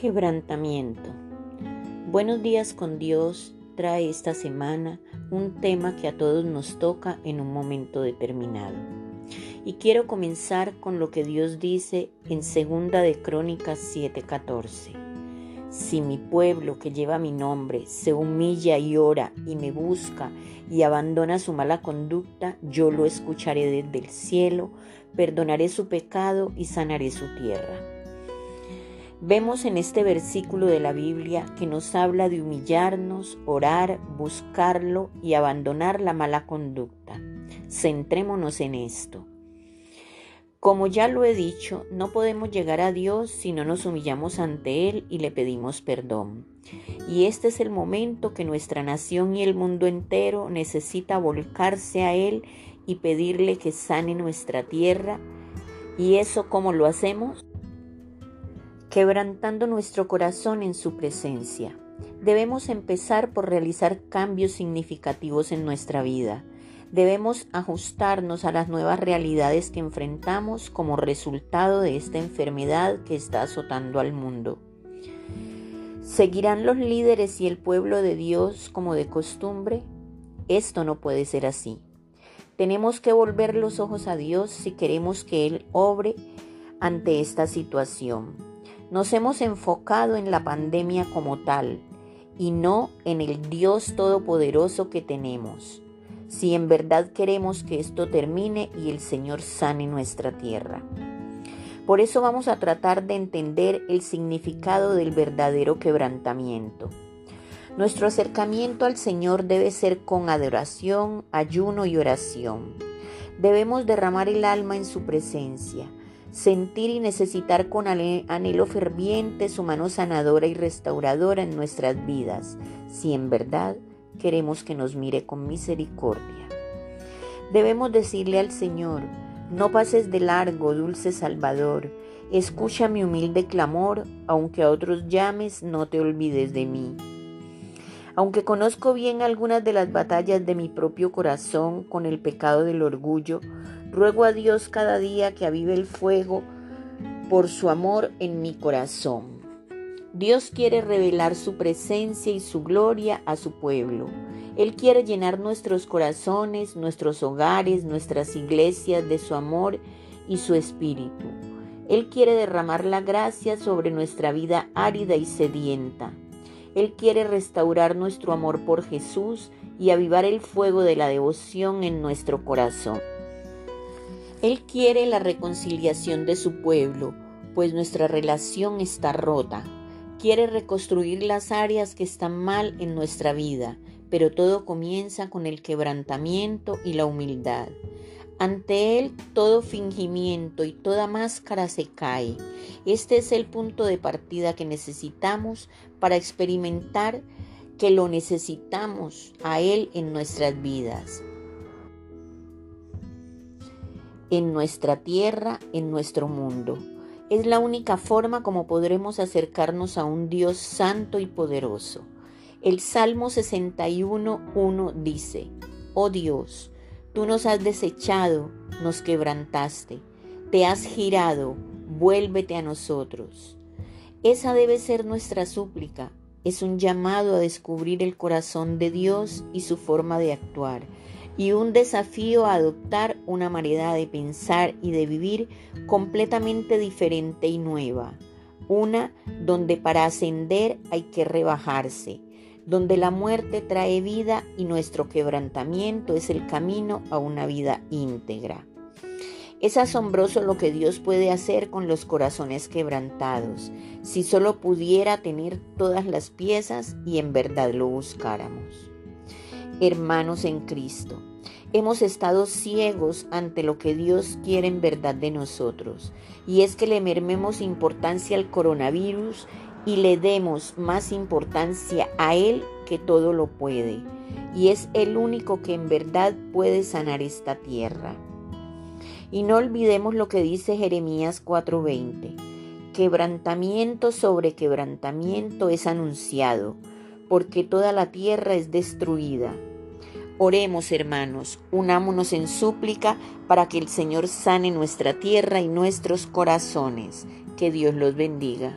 Quebrantamiento. Buenos días con Dios trae esta semana un tema que a todos nos toca en un momento determinado. Y quiero comenzar con lo que Dios dice en Segunda de Crónicas 7:14. Si mi pueblo que lleva mi nombre se humilla y ora y me busca y abandona su mala conducta, yo lo escucharé desde el cielo, perdonaré su pecado y sanaré su tierra. Vemos en este versículo de la Biblia que nos habla de humillarnos, orar, buscarlo y abandonar la mala conducta. Centrémonos en esto. Como ya lo he dicho, no podemos llegar a Dios si no nos humillamos ante Él y le pedimos perdón. Y este es el momento que nuestra nación y el mundo entero necesita volcarse a Él y pedirle que sane nuestra tierra. ¿Y eso cómo lo hacemos? Quebrantando nuestro corazón en su presencia. Debemos empezar por realizar cambios significativos en nuestra vida. Debemos ajustarnos a las nuevas realidades que enfrentamos como resultado de esta enfermedad que está azotando al mundo. ¿Seguirán los líderes y el pueblo de Dios como de costumbre? Esto no puede ser así. Tenemos que volver los ojos a Dios si queremos que Él obre ante esta situación. Nos hemos enfocado en la pandemia como tal y no en el Dios todopoderoso que tenemos. Si en verdad queremos que esto termine y el Señor sane nuestra tierra. Por eso vamos a tratar de entender el significado del verdadero quebrantamiento. Nuestro acercamiento al Señor debe ser con adoración, ayuno y oración. Debemos derramar el alma en su presencia sentir y necesitar con anhelo ferviente su mano sanadora y restauradora en nuestras vidas, si en verdad queremos que nos mire con misericordia. Debemos decirle al Señor, no pases de largo, dulce Salvador, escucha mi humilde clamor, aunque a otros llames, no te olvides de mí. Aunque conozco bien algunas de las batallas de mi propio corazón con el pecado del orgullo, Ruego a Dios cada día que avive el fuego por su amor en mi corazón. Dios quiere revelar su presencia y su gloria a su pueblo. Él quiere llenar nuestros corazones, nuestros hogares, nuestras iglesias de su amor y su espíritu. Él quiere derramar la gracia sobre nuestra vida árida y sedienta. Él quiere restaurar nuestro amor por Jesús y avivar el fuego de la devoción en nuestro corazón. Él quiere la reconciliación de su pueblo, pues nuestra relación está rota. Quiere reconstruir las áreas que están mal en nuestra vida, pero todo comienza con el quebrantamiento y la humildad. Ante Él todo fingimiento y toda máscara se cae. Este es el punto de partida que necesitamos para experimentar que lo necesitamos a Él en nuestras vidas en nuestra tierra, en nuestro mundo. Es la única forma como podremos acercarnos a un Dios santo y poderoso. El Salmo 61.1 dice, Oh Dios, tú nos has desechado, nos quebrantaste, te has girado, vuélvete a nosotros. Esa debe ser nuestra súplica. Es un llamado a descubrir el corazón de Dios y su forma de actuar y un desafío a adoptar una manera de pensar y de vivir completamente diferente y nueva. Una donde para ascender hay que rebajarse, donde la muerte trae vida y nuestro quebrantamiento es el camino a una vida íntegra. Es asombroso lo que Dios puede hacer con los corazones quebrantados, si solo pudiera tener todas las piezas y en verdad lo buscáramos. Hermanos en Cristo, hemos estado ciegos ante lo que Dios quiere en verdad de nosotros, y es que le mermemos importancia al coronavirus y le demos más importancia a Él que todo lo puede, y es el único que en verdad puede sanar esta tierra. Y no olvidemos lo que dice Jeremías 4:20, quebrantamiento sobre quebrantamiento es anunciado, porque toda la tierra es destruida Oremos hermanos, unámonos en súplica para que el Señor sane nuestra tierra y nuestros corazones. Que Dios los bendiga.